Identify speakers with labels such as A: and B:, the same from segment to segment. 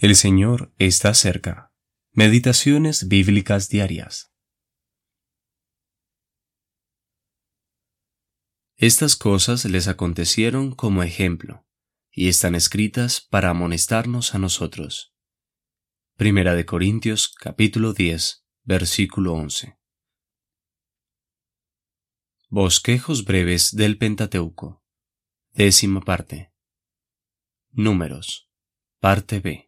A: El Señor está cerca. Meditaciones bíblicas diarias. Estas cosas les acontecieron como ejemplo, y están escritas para amonestarnos a nosotros. Primera de Corintios capítulo 10, versículo 11. Bosquejos breves del Pentateuco. Décima parte. Números. Parte B.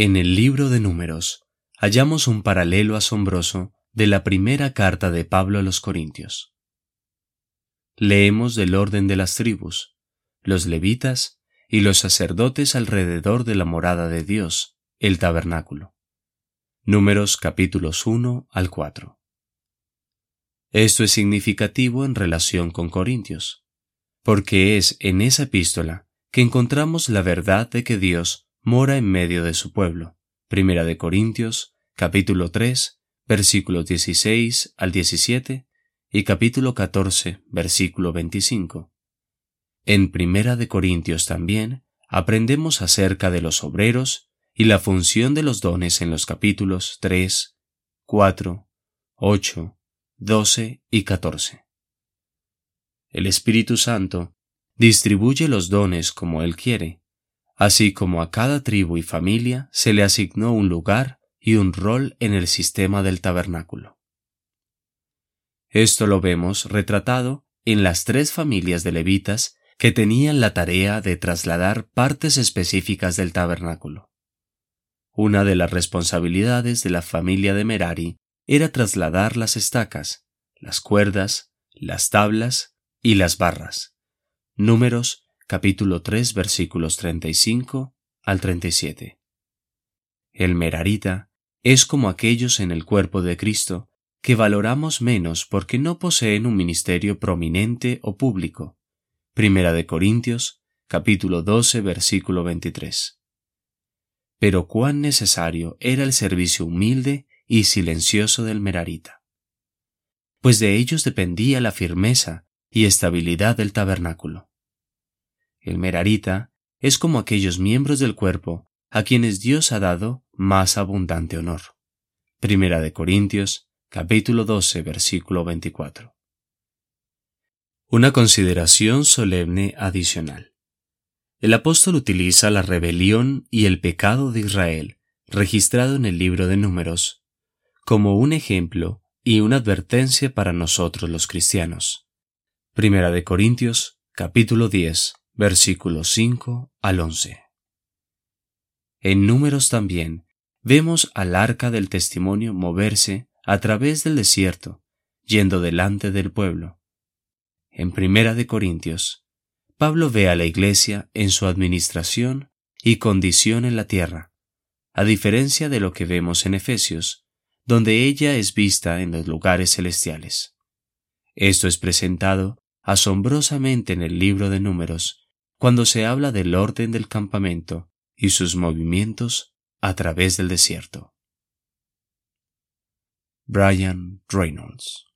A: En el libro de números hallamos un paralelo asombroso de la primera carta de Pablo a los Corintios. Leemos del orden de las tribus, los levitas y los sacerdotes alrededor de la morada de Dios, el tabernáculo. Números capítulos 1 al 4. Esto es significativo en relación con Corintios, porque es en esa epístola que encontramos la verdad de que Dios mora en medio de su pueblo. Primera de Corintios, capítulo 3, versículos 16 al 17 y capítulo 14, versículo 25. En Primera de Corintios también aprendemos acerca de los obreros y la función de los dones en los capítulos 3, 4, 8, 12 y 14. El Espíritu Santo distribuye los dones como Él quiere, así como a cada tribu y familia se le asignó un lugar y un rol en el sistema del tabernáculo. Esto lo vemos retratado en las tres familias de levitas que tenían la tarea de trasladar partes específicas del tabernáculo. Una de las responsabilidades de la familia de Merari era trasladar las estacas, las cuerdas, las tablas y las barras. Números capítulo 3 versículos 35 al 37. El merarita es como aquellos en el cuerpo de Cristo que valoramos menos porque no poseen un ministerio prominente o público. Primera de Corintios, capítulo 12, versículo 23. Pero cuán necesario era el servicio humilde y silencioso del merarita. Pues de ellos dependía la firmeza y estabilidad del tabernáculo. El merarita es como aquellos miembros del cuerpo a quienes Dios ha dado más abundante honor. Primera de Corintios, capítulo 12, versículo 24. Una consideración solemne adicional. El apóstol utiliza la rebelión y el pecado de Israel, registrado en el libro de Números, como un ejemplo y una advertencia para nosotros los cristianos. Primera de Corintios, capítulo 10, versículos 5 al 11. En números también vemos al arca del testimonio moverse a través del desierto, yendo delante del pueblo. En Primera de Corintios, Pablo ve a la iglesia en su administración y condición en la tierra, a diferencia de lo que vemos en Efesios, donde ella es vista en los lugares celestiales. Esto es presentado asombrosamente en el libro de números, cuando se habla del orden del campamento y sus movimientos a través del desierto. Brian Reynolds